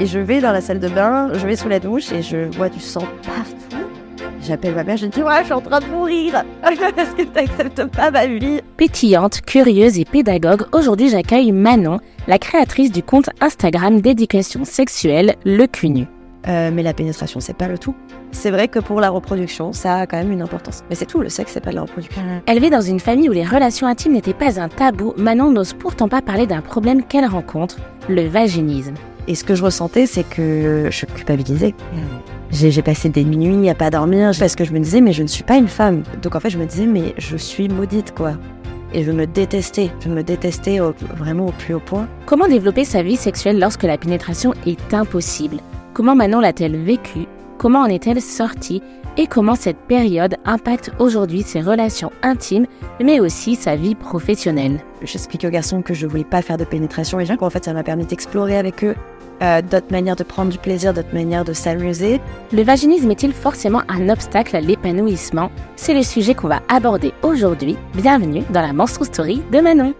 Et je vais dans la salle de bain, je vais sous la douche et je vois du sang partout. J'appelle ma mère, je dis ouais, je suis en train de mourir. Est-ce que tu n'acceptes pas ma vie Pétillante, curieuse et pédagogue, aujourd'hui j'accueille Manon, la créatrice du compte Instagram d'éducation sexuelle Le Cunu. Euh, mais la pénétration, c'est pas le tout. C'est vrai que pour la reproduction, ça a quand même une importance. Mais c'est tout, le sexe, c'est pas de la reproduction. Élevée dans une famille où les relations intimes n'étaient pas un tabou, Manon n'ose pourtant pas parler d'un problème qu'elle rencontre, le vaginisme. Et ce que je ressentais, c'est que je culpabilisais. J'ai passé des minuits à pas dormir parce que je me disais, mais je ne suis pas une femme. Donc en fait, je me disais, mais je suis maudite, quoi. Et je me détestais. Je me détestais vraiment au plus haut point. Comment développer sa vie sexuelle lorsque la pénétration est impossible? Comment Manon l'a-t-elle vécu? Comment en est-elle sortie? Et comment cette période impacte aujourd'hui ses relations intimes, mais aussi sa vie professionnelle? J'explique aux garçons que je voulais pas faire de pénétration et bien qu'en fait ça m'a permis d'explorer avec eux euh, d'autres manières de prendre du plaisir, d'autres manières de s'amuser. Le vaginisme est-il forcément un obstacle à l'épanouissement? C'est le sujet qu'on va aborder aujourd'hui. Bienvenue dans la Monstro Story de Manon.